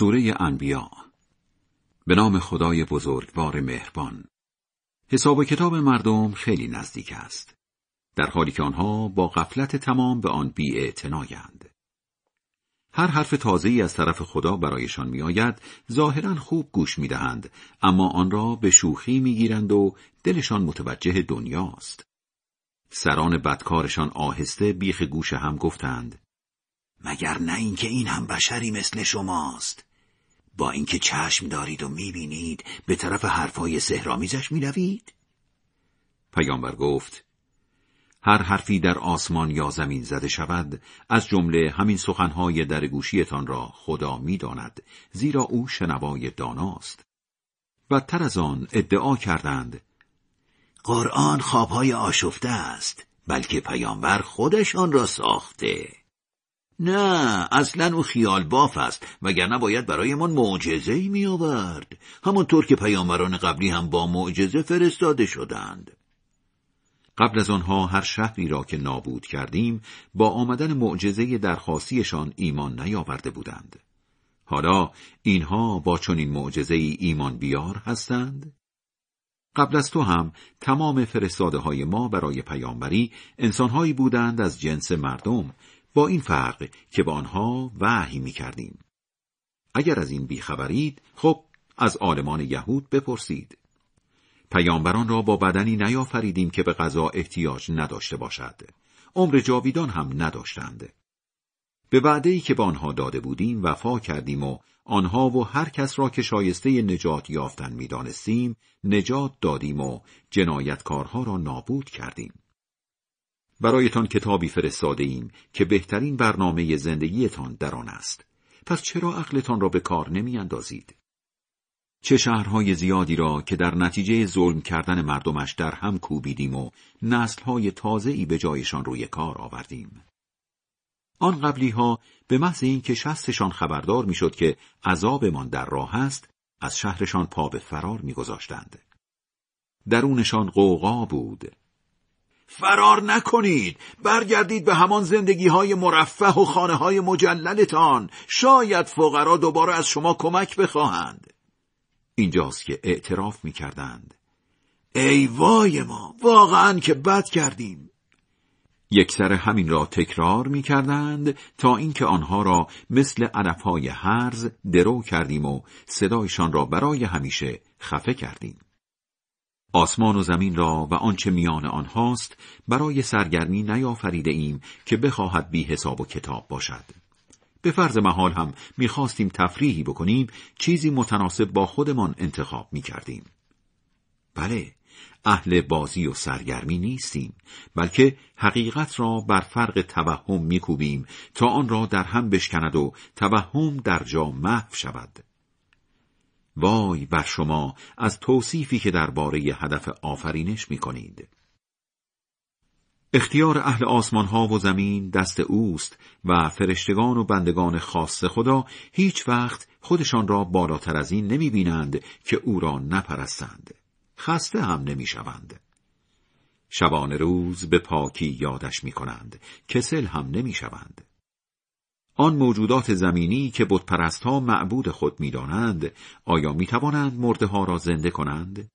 سوره انبیا به نام خدای بزرگوار مهربان. حساب و کتاب مردم خیلی نزدیک است در حالی که آنها با غفلت تمام به آن بی هر حرف تازه‌ای از طرف خدا برایشان میآید ظاهرا خوب گوش می‌دهند اما آن را به شوخی می‌گیرند و دلشان متوجه دنیاست سران بدکارشان آهسته بیخ گوش هم گفتند مگر نه اینکه این هم بشری مثل شماست؟ با اینکه چشم دارید و می‌بینید به طرف حرفای سهرامیزش می‌روید؟ پیامبر گفت هر حرفی در آسمان یا زمین زده شود از جمله همین سخنهای در گوشیتان را خدا می‌داند زیرا او شنوای داناست. بدتر از آن ادعا کردند قرآن خوابهای آشفته است بلکه پیامبر خودشان را ساخته. نه اصلا او خیال باف است وگرنه باید برایمان معجزه ای می آورد همانطور که پیامبران قبلی هم با معجزه فرستاده شدند. قبل از آنها هر شهری را که نابود کردیم با آمدن معجزه درخواستیشان ایمان نیاورده بودند. حالا اینها با چنین معجزه ای ایمان بیار هستند؟ قبل از تو هم تمام فرستاده های ما برای پیامبری انسانهایی بودند از جنس مردم با این فرق که با آنها وحی می کردیم. اگر از این بیخبرید خب از آلمان یهود بپرسید. پیامبران را با بدنی نیافریدیم که به غذا احتیاج نداشته باشد. عمر جاویدان هم نداشتند. به وعده که به آنها داده بودیم وفا کردیم و آنها و هر کس را که شایسته نجات یافتن می‌دانستیم نجات دادیم و جنایتکارها را نابود کردیم. برایتان کتابی فرستاده ایم که بهترین برنامه زندگیتان در آن است. پس چرا عقلتان را به کار نمی اندازید؟ چه شهرهای زیادی را که در نتیجه ظلم کردن مردمش در هم کوبیدیم و نسلهای ای به جایشان روی کار آوردیم. آن قبلی ها به محض اینکه شستشان خبردار می‌شد که عذابمان در راه است از شهرشان پا به فرار میگذاشتند. درونشان قوقا بود فرار نکنید. برگردید به همان زندگی های مرفه و خانه های مجللتان. شاید فقرا دوباره از شما کمک بخواهند. اینجاست که اعتراف می کردند ای وای ما واقعا که بد کردیم. یک سر همین را تکرار می کردند تا اینکه آنها را مثل علفهای هرز درو کردیم و صدایشان را برای همیشه خفه کردیم. آسمان و زمین را و آنچه میان آنهاست برای سرگرمی نیافریده ایم که بخواهد بی حساب و کتاب باشد. به فرض محال هم می‌خواستیم تفریحی بکنیم چیزی متناسب با خودمان انتخاب می‌کردیم. بله، اهل بازی و سرگرمی نیستیم بلکه حقیقت را بر فرق توهم میکوبیم تا آن را در هم بشکند و توهم در جا محو شود وای بر شما از توصیفی که درباره هدف آفرینش می کنید. اختیار اهل آسمان ها و زمین دست اوست و فرشتگان و بندگان خاص خدا هیچ وقت خودشان را بالاتر از این نمی بینند که او را نپرستند. خسته هم نمی شوند. شبان روز به پاکی یادش می کنند. کسل هم نمی شوند. آن موجودات زمینی که ها معبود خود می‌دانند آیا می توانند مرده ها را زنده کنند؟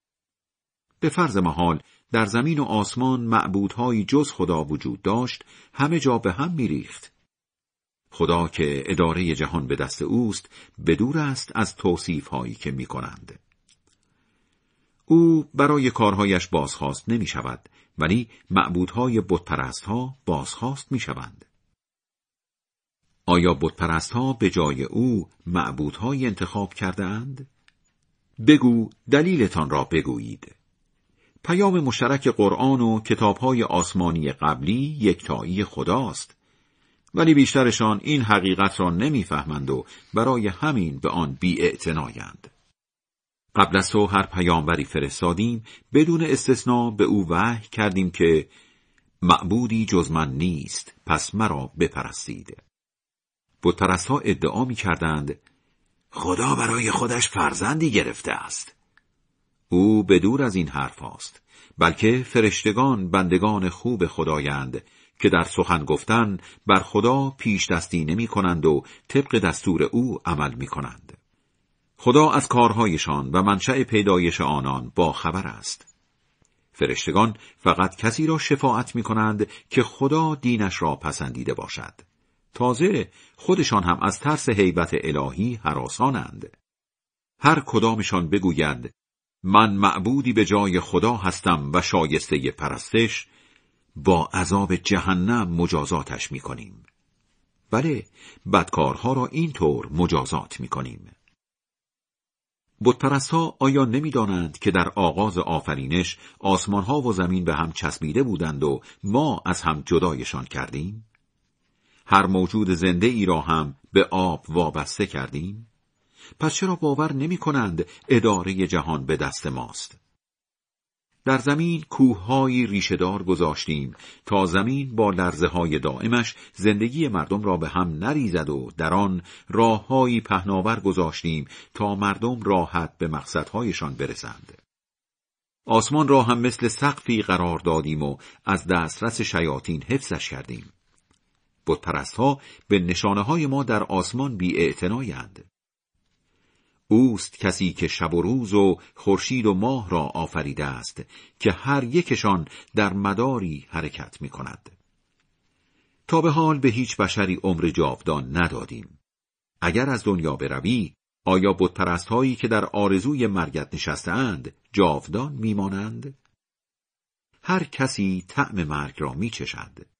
به فرض محال در زمین و آسمان معبودهایی جز خدا وجود داشت همه جا به هم میریخت. خدا که اداره جهان به دست اوست بدور است از توصیف هایی که می کنند. او برای کارهایش بازخواست نمی شود ولی معبودهای بتپرست ها بازخواست می شوند. آیا بتپرست ها به جای او معبودهای انتخاب کرده اند؟ بگو دلیلتان را بگویید. پیام مشترک قرآن و کتابهای آسمانی قبلی یکتایی خداست. ولی بیشترشان این حقیقت را نمی‌فهمند و برای همین به آن بیاعتنایند. قبل از تو هر پیامبری فرستادیم بدون استثنا به او وحی کردیم که معبودی جز من نیست پس مرا بپرستید. ها ادعا می کردند خدا برای خودش فرزندی گرفته است. او به دور از این حرف است. بلکه فرشتگان بندگان خوب خدایند که در سخن گفتن بر خدا پیش دستی نمی کنند و طبق دستور او عمل می کنند. خدا از کارهایشان و منشأ پیدایش آنان با خبر است. فرشتگان فقط کسی را شفاعت می کنند که خدا دینش را پسندیده باشد. تازه خودشان هم از ترس حیبت الهی حراسانند. هر کدامشان بگوید من معبودی به جای خدا هستم و شایسته پرستش با عذاب جهنم مجازاتش می کنیم. بله بدکارها را اینطور مجازات می کنیم. بتپرستها آیا نمی‌دانند که در آغاز آفرینش آسمانها و زمین به هم چسبیده بودند و ما از هم جدایشان کردیم؟ هر موجود زنده ای را هم به آب وابسته کردیم؟ پس چرا باور نمی کنند اداره جهان به دست ماست؟ در زمین کوههایی ریشهدار گذاشتیم تا زمین با لرزه های دائمش زندگی مردم را به هم نریزد و در آن راههایی پهناور گذاشتیم تا مردم راحت به مقصدهایشان برسند. آسمان را هم مثل سقفی قرار دادیم و از دسترس شیاطین حفظش کردیم. بتپرستها به نشانه های ما در آسمان بی اوست کسی که شب و روز و خورشید و ماه را آفریده است که هر یکشان در مداری حرکت می کند. تا به حال به هیچ بشری عمر جاودان ندادیم. اگر از دنیا بروی، آیا بتپرست هایی که در آرزوی مرگت نشستهاند جاودان میمانند؟ هر کسی طعم مرگ را میچشد.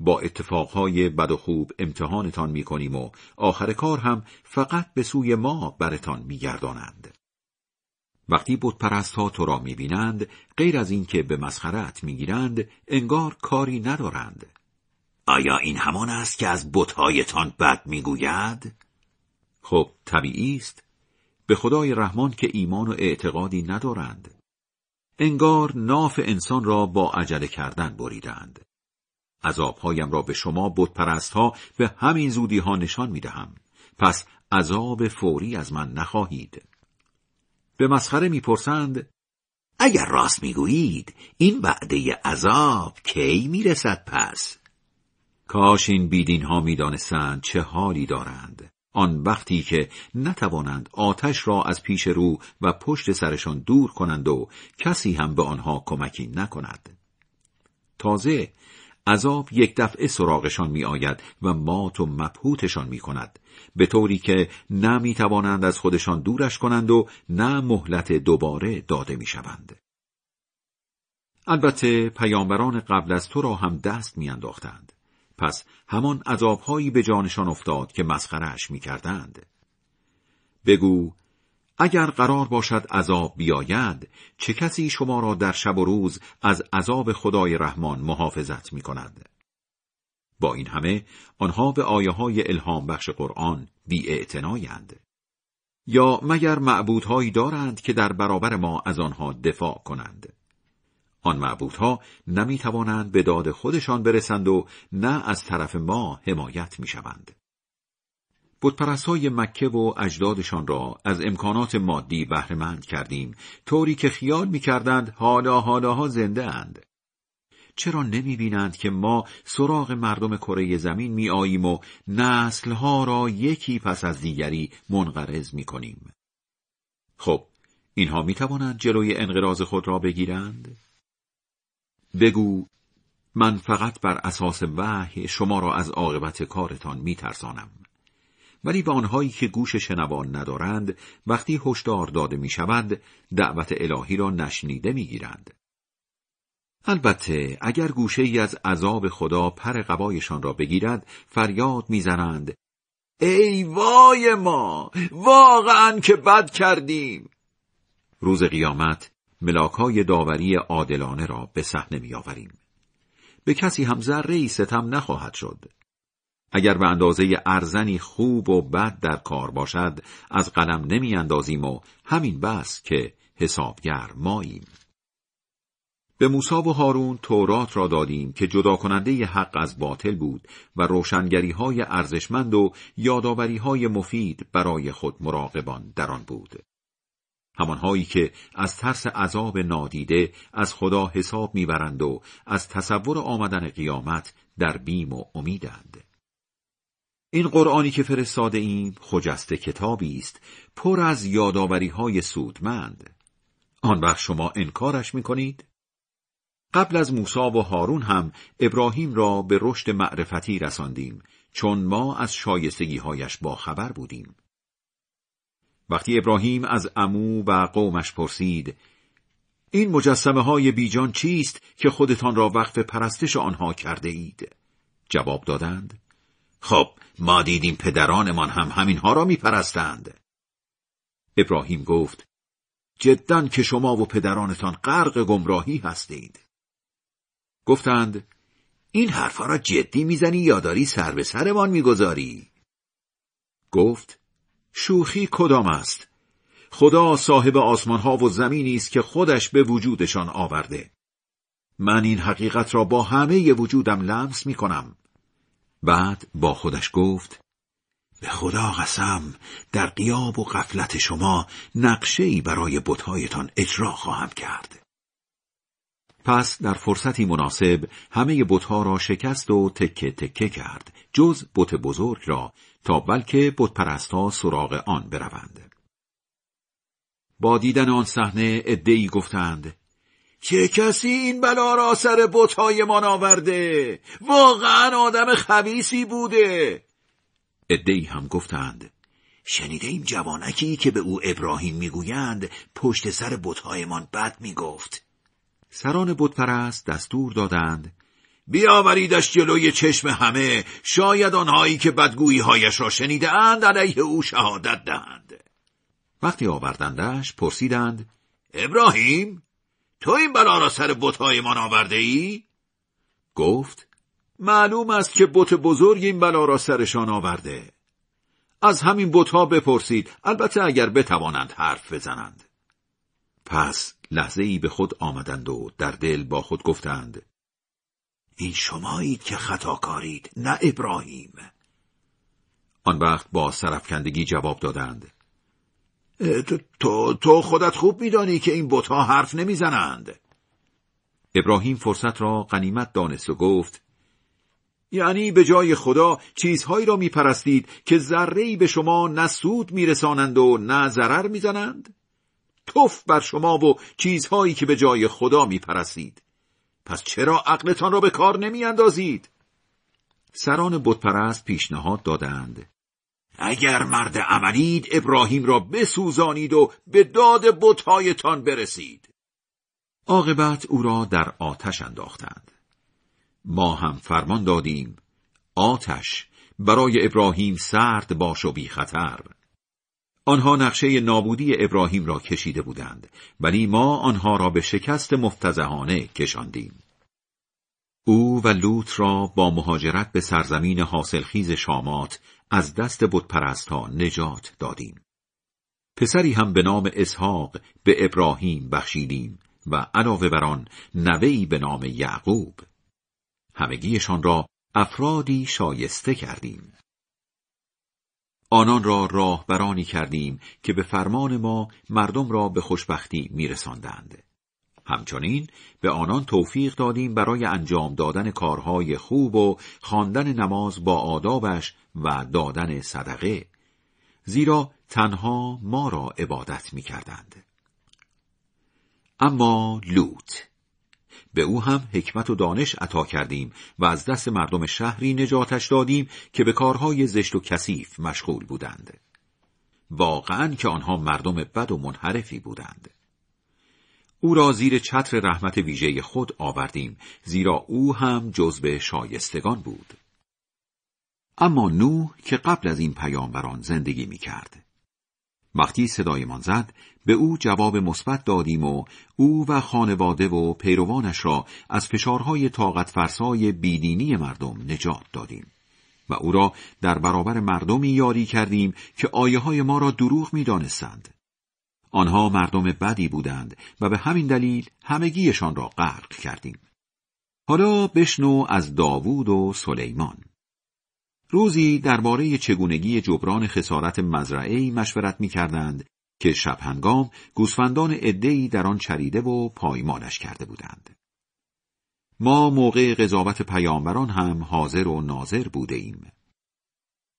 با اتفاقهای بد و خوب امتحانتان می کنیم و آخر کار هم فقط به سوی ما برتان می گردانند. وقتی بتپرست ها تو را می بینند، غیر از اینکه به مسخرت می گیرند، انگار کاری ندارند. آیا این همان است که از بتهایتان بد می گوید؟ خب طبیعی است. به خدای رحمان که ایمان و اعتقادی ندارند. انگار ناف انسان را با عجله کردن بریدند. عذابهایم را به شما بتپرست ها به همین زودی ها نشان می دهم. پس عذاب فوری از من نخواهید. به مسخره می‌پرسند اگر راست می‌گویید این وعده عذاب کی می‌رسد پس کاش این بیدین ها می‌دانستند چه حالی دارند آن وقتی که نتوانند آتش را از پیش رو و پشت سرشان دور کنند و کسی هم به آنها کمکی نکند تازه عذاب یک دفعه سراغشان می آید و مات و مبهوتشان می کند به طوری که نه می توانند از خودشان دورش کنند و نه مهلت دوباره داده می شوند. البته پیامبران قبل از تو را هم دست می انداختند. پس همان عذابهایی به جانشان افتاد که مسخرهش می کردند. بگو اگر قرار باشد عذاب بیاید چه کسی شما را در شب و روز از عذاب خدای رحمان محافظت می کند؟ با این همه آنها به آیه های الهام بخش قرآن بی یا مگر معبودهایی دارند که در برابر ما از آنها دفاع کنند آن معبودها نمی توانند به داد خودشان برسند و نه از طرف ما حمایت می شوند. های مکه و اجدادشان را از امکانات مادی بهرهمند کردیم طوری که خیال می‌کردند حالا حالاها زنده اند. چرا نمی بینند که ما سراغ مردم کره زمین می آییم و نسلها را یکی پس از دیگری منقرض می کنیم؟ خب، اینها می توانند جلوی انقراض خود را بگیرند؟ بگو من فقط بر اساس وحی شما را از عاقبت کارتان می ترسانم. ولی به آنهایی که گوش شنوان ندارند وقتی هشدار داده می شود دعوت الهی را نشنیده می گیرند. البته اگر گوشه ای از عذاب خدا پر قبایشان را بگیرد فریاد می‌زنند ای وای ما! واقعا که بد کردیم! روز قیامت ملاکای داوری عادلانه را به صحنه میآوریم. به کسی هم ذره ستم نخواهد شد. اگر به اندازه ارزنی خوب و بد در کار باشد از قلم نمی اندازیم و همین بس که حسابگر ماییم. به موسی و هارون تورات را دادیم که جدا کننده حق از باطل بود و روشنگری های ارزشمند و یادآوری های مفید برای خود مراقبان در آن بود. همانهایی که از ترس عذاب نادیده از خدا حساب می‌برند و از تصور آمدن قیامت در بیم و امیدند. این قرآنی که فرستاده ایم خجسته کتابی است پر از یادآوری های سودمند آن وقت شما انکارش می کنید؟ قبل از موسا و هارون هم ابراهیم را به رشد معرفتی رساندیم چون ما از شایستگی هایش با خبر بودیم. وقتی ابراهیم از امو و قومش پرسید این مجسمه های بیجان چیست که خودتان را وقف پرستش آنها کرده اید؟ جواب دادند خب ما دیدیم پدرانمان هم همینها را میپرستند. ابراهیم گفت جدا که شما و پدرانتان غرق گمراهی هستید. گفتند این حرفا را جدی می‌زنی یا داری سر به سرمان می‌گذاری؟ گفت شوخی کدام است؟ خدا صاحب آسمان ها و زمینی است که خودش به وجودشان آورده. من این حقیقت را با همه وجودم لمس می کنم. بعد با خودش گفت به خدا قسم در قیاب و غفلت شما نقشه‌ای برای بتهایتان اجرا خواهم کرد. پس در فرصتی مناسب همه بتها را شکست و تکه تکه کرد جز بت بزرگ را تا بلکه بتپرستها سراغ آن بروند با دیدن آن صحنه عدهای گفتند چه کسی این بلا را سر بتهایمان آورده واقعا آدم خبیسی بوده. عدهای هم گفتند شنیده ایم جوانکی که به او ابراهیم می‌گویند پشت سر بتهایمان بد می‌گفت. سران بتپرست دستور دادند بیاوریدش جلوی چشم همه شاید آنهایی که بدگویی هایش را شنیده اند علیه او شهادت دهند. وقتی آوردندش پرسیدند ابراهیم؟ تو این بلا را سر بتهایمان آورده ای؟ گفت معلوم است که بت بزرگ این بلا را سرشان آورده. از همین بتها بپرسید البته اگر بتوانند حرف بزنند. پس لحظه ای به خود آمدند و در دل با خود گفتند این شمایید که خطا کارید نه ابراهیم. آن وقت با سرفکندگی جواب دادند. تو, تو خودت خوب میدانی که این بتها حرف نمی‌زنند. ابراهیم فرصت را غنیمت دانست و گفت یعنی به جای خدا چیزهایی را میپرستید که ذره‌ای به شما نه سود میرسانند و نه ضرر می‌زنند؟ توف بر شما و چیزهایی که به جای خدا میپرستید. پس چرا عقلتان را به کار نمیاندازید؟ سران بتپرست پیشنهاد دادند. اگر مرد عملید ابراهیم را بسوزانید و به داد بتهایتان برسید. عاقبت او را در آتش انداختند. ما هم فرمان دادیم آتش برای ابراهیم سرد باش و بی خطر. آنها نقشه نابودی ابراهیم را کشیده بودند ولی ما آنها را به شکست مفتزهانه کشاندیم. او و لوط را با مهاجرت به سرزمین حاصلخیز شامات از دست ها نجات دادیم. پسری هم به نام اسحاق به ابراهیم بخشیدیم و علاوه بر آن نوهی به نام یعقوب. همگیشان را افرادی شایسته کردیم. آنان را راهبرانی کردیم که به فرمان ما مردم را به خوشبختی میرساندند. همچنین به آنان توفیق دادیم برای انجام دادن کارهای خوب و خواندن نماز با آدابش و دادن صدقه زیرا تنها ما را عبادت می کردند. اما لوط به او هم حکمت و دانش عطا کردیم و از دست مردم شهری نجاتش دادیم که به کارهای زشت و کثیف مشغول بودند. واقعا که آنها مردم بد و منحرفی بودند. او را زیر چتر رحمت ویژه خود آوردیم زیرا او هم جزو شایستگان بود. اما نوح که قبل از این پیامبران زندگی می کرد. وقتی صدایمان زد به او جواب مثبت دادیم و او و خانواده و پیروانش را از فشارهای طاقت فرسای بیدینی مردم نجات دادیم و او را در برابر مردمی یاری کردیم که آیه های ما را دروغ می دانستند. آنها مردم بدی بودند و به همین دلیل همگیشان را غرق کردیم. حالا بشنو از داوود و سلیمان. روزی درباره چگونگی جبران خسارت مزرعه مشورت می کردند که شب هنگام گوسفندان عدهای در آن چریده و پایمالش کرده بودند. ما موقع قضاوت پیامبران هم حاضر و ناظر بوده ایم.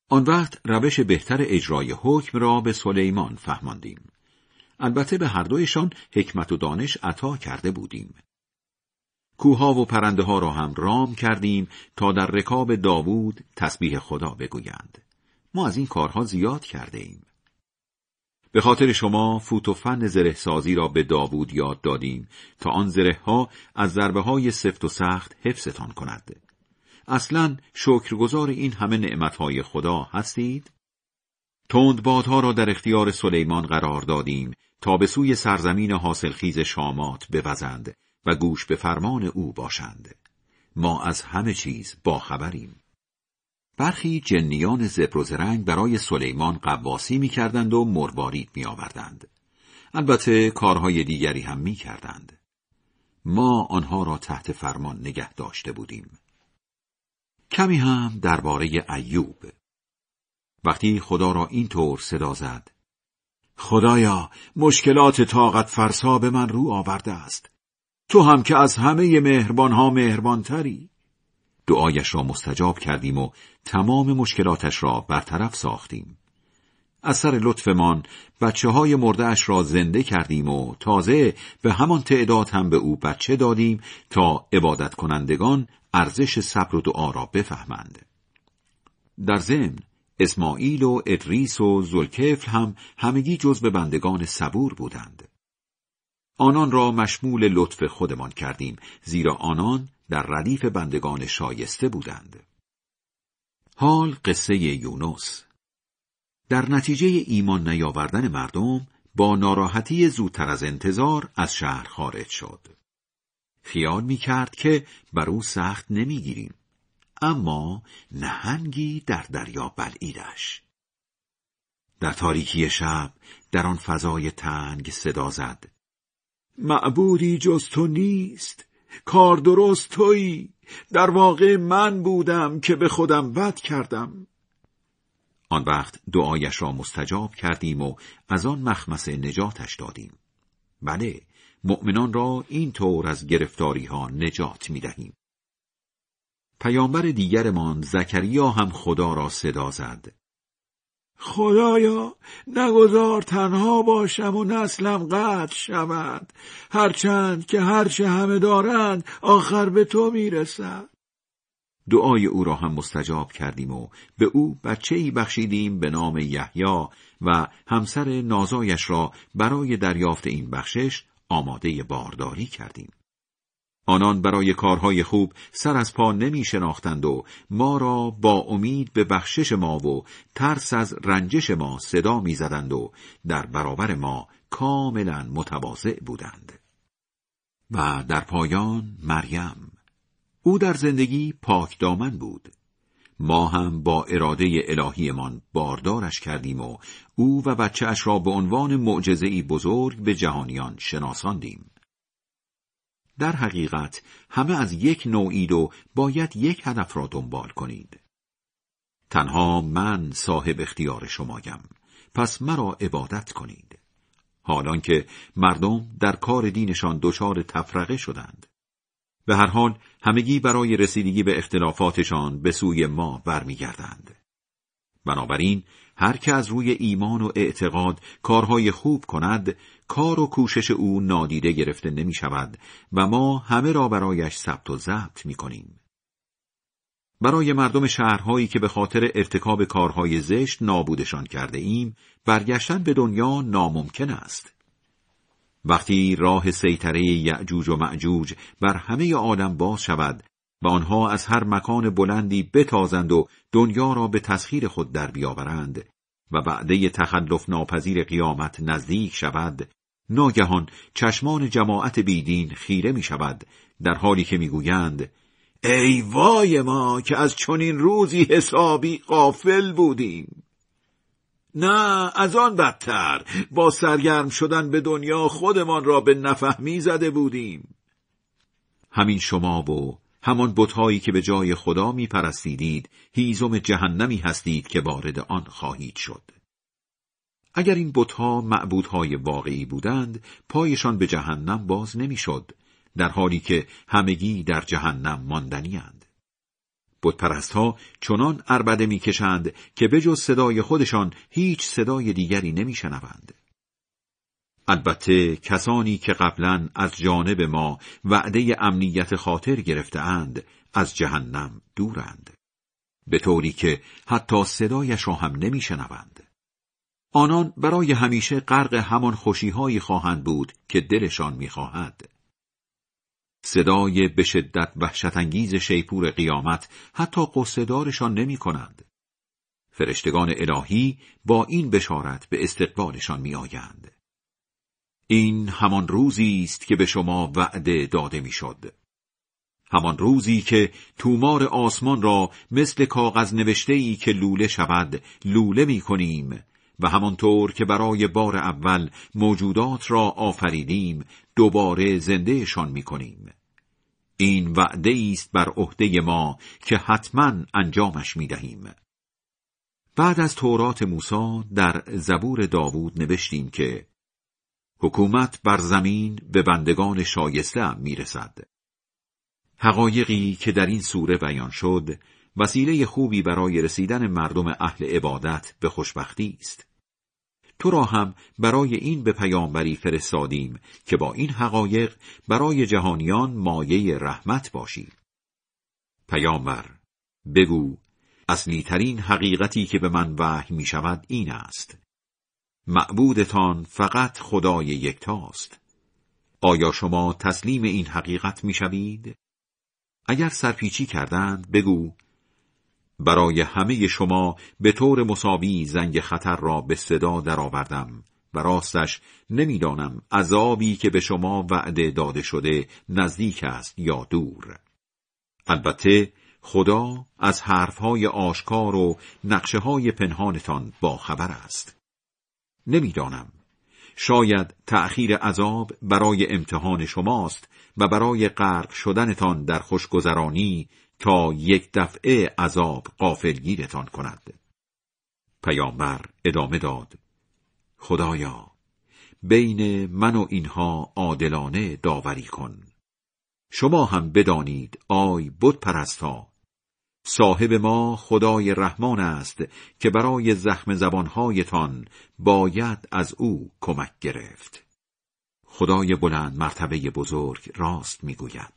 آن وقت روش بهتر اجرای حکم را به سلیمان فهماندیم. البته به هر دویشان حکمت و دانش عطا کرده بودیم. کوها و پرنده ها را هم رام کردیم تا در رکاب داوود تسبیح خدا بگویند. ما از این کارها زیاد کرده ایم. به خاطر شما فوت و فن زره سازی را به داوود یاد دادیم تا آن زره ها از ضربه های سفت و سخت حفظتان کند. اصلا شکرگزار این همه نعمتهای خدا هستید؟ بادها را در اختیار سلیمان قرار دادیم تا به سوی سرزمین حاصلخیز شامات بوزند و گوش به فرمان او باشند. ما از همه چیز باخبریم. برخی جنیان زبر و زرنگ برای سلیمان قواسی می‌کردند و مروارید میآوردند. البته کارهای دیگری هم می‌کردند. ما آنها را تحت فرمان نگه داشته بودیم. کمی هم درباره ایوب وقتی خدا را اینطور صدا زد خدایا مشکلات طاقت فرسا به من رو آورده است تو هم که از همه مهربانها مهربانتری دعایش را مستجاب کردیم و تمام مشکلاتش را برطرف ساختیم از سر لطفمان بچه های مردهش را زنده کردیم و تازه به همان تعداد هم به او بچه دادیم تا عبادت کنندگان ارزش صبر و دعا را بفهمند. در ضمن اسماعیل و ادریس و زلکفل هم همگی جز به بندگان صبور بودند. آنان را مشمول لطف خودمان کردیم زیرا آنان در ردیف بندگان شایسته بودند. حال قصه یونس در نتیجه ایمان نیاوردن مردم با ناراحتی زودتر از انتظار از شهر خارج شد. خیال می کرد که بر او سخت نمی‌گیریم. اما نهنگی در دریا بلعیدش. در تاریکی شب در آن فضای تنگ صدا زد. معبودی جز تو نیست کار درست تویی در واقع من بودم که به خودم بد کردم آن وقت دعایش را مستجاب کردیم و از آن مخمسه نجاتش دادیم بله مؤمنان را این طور از گرفتاری ها نجات می دهیم. پیامبر دیگرمان زکریا هم خدا را صدا زد. خدایا نگذار تنها باشم و نسلم قطع شود هرچند که هرچه همه دارند آخر به تو می‌رسد دعای او را هم مستجاب کردیم و به او بچه ای بخشیدیم به نام یحیی و همسر نازایش را برای دریافت این بخشش آماده بارداری کردیم. آنان برای کارهای خوب سر از پا نمی شناختند و ما را با امید به بخشش ما و ترس از رنجش ما صدا می زدند و در برابر ما کاملا متواضع بودند. و در پایان مریم او در زندگی پاک دامن بود. ما هم با اراده الهیمان باردارش کردیم و او و بچهش را به عنوان معجزه‌ای بزرگ به جهانیان شناساندیم. در حقیقت همه از یک نوعید و باید یک هدف را دنبال کنید. تنها من صاحب اختیار شمایم پس مرا عبادت کنید. حالان که مردم در کار دینشان دچار تفرقه شدند. به هر حال همگی برای رسیدگی به اختلافاتشان به سوی ما برمیگردند. بنابراین هر که از روی ایمان و اعتقاد کارهای خوب کند کار و کوشش او نادیده گرفته نمی شود و ما همه را برایش ثبت و ضبط می کنیم. برای مردم شهرهایی که به خاطر ارتکاب کارهای زشت نابودشان کرده ایم برگشتن به دنیا ناممکن است. وقتی راه سیطره یعجوج و معجوج بر همه عالم باز شود و آنها از هر مکان بلندی بتازند و دنیا را به تسخیر خود در بیاورند و وعده تخلف ناپذیر قیامت نزدیک شود ناگهان چشمان جماعت بیدین خیره می شود در حالی که می‌گویند ای وای ما که از چنین روزی حسابی قافل بودیم. نه از آن بدتر با سرگرم شدن به دنیا خودمان را به نفهمی زده بودیم. همین شما و همان بتهایی که به جای خدا می پرستیدید هیزم جهنمی هستید که وارد آن خواهید شد اگر این بتها معبودهای واقعی بودند پایشان به جهنم باز نمی‌شد در حالی که همگی در جهنم ماندنی ها چنان اربده می‌کشند که بجز صدای خودشان هیچ صدای دیگری نمیشنوند. البته کسانی که قبلا از جانب ما وعده امنیت خاطر گرفتهاند از جهنم دورند. به طوری که حتی صدایش را هم نمیشنوند. آنان برای همیشه غرق همان خوشیهایی خواهند بود که دلشان می‌خواهد. صدای به شدت وحشتانگیز شیپور قیامت حتی قصدارشان نمی کند. فرشتگان الهی با این بشارت به استقبالشان می آیند. این همان روزی است که به شما وعده داده می‌شد. همان روزی که تومار آسمان را مثل کاغذ نوشته ای که لوله شود لوله می کنیم و همانطور که برای بار اول موجودات را آفریدیم دوباره زندهشان می کنیم. این وعده است بر عهده ما که حتما انجامش می دهیم. بعد از تورات موسی در زبور داوود نوشتیم که حکومت بر زمین به بندگان شایسته هم می رسد. حقایقی که در این سوره بیان شد وسیله خوبی برای رسیدن مردم اهل عبادت به خوشبختی است. تو را هم برای این به پیامبری فرستادیم که با این حقایق برای جهانیان مایه رحمت باشی. پیامبر بگو اصلی ترین حقیقتی که به من وحی می شود این است. معبودتان فقط خدای یکتاست. آیا شما تسلیم این حقیقت می شوید؟ اگر سرپیچی کردند بگو برای همه شما به طور مساوی زنگ خطر را به صدا درآوردم و راستش نمی‌دانم عذابی که به شما وعده داده شده نزدیک است یا دور البته خدا از حرفهای آشکار و نقشه های پنهانتان با خبر است نمی‌دانم. شاید تأخیر عذاب برای امتحان شماست و برای غرق شدنتان در خوشگذرانی تا یک دفعه عذاب قافلگیرتان کند. پیامبر ادامه داد. خدایا بین من و اینها عادلانه داوری کن. شما هم بدانید آی بود پرستا صاحب ما خدای رحمان است که برای زخم زبانهایتان باید از او کمک گرفت. خدای بلند مرتبه بزرگ راست می‌گوید.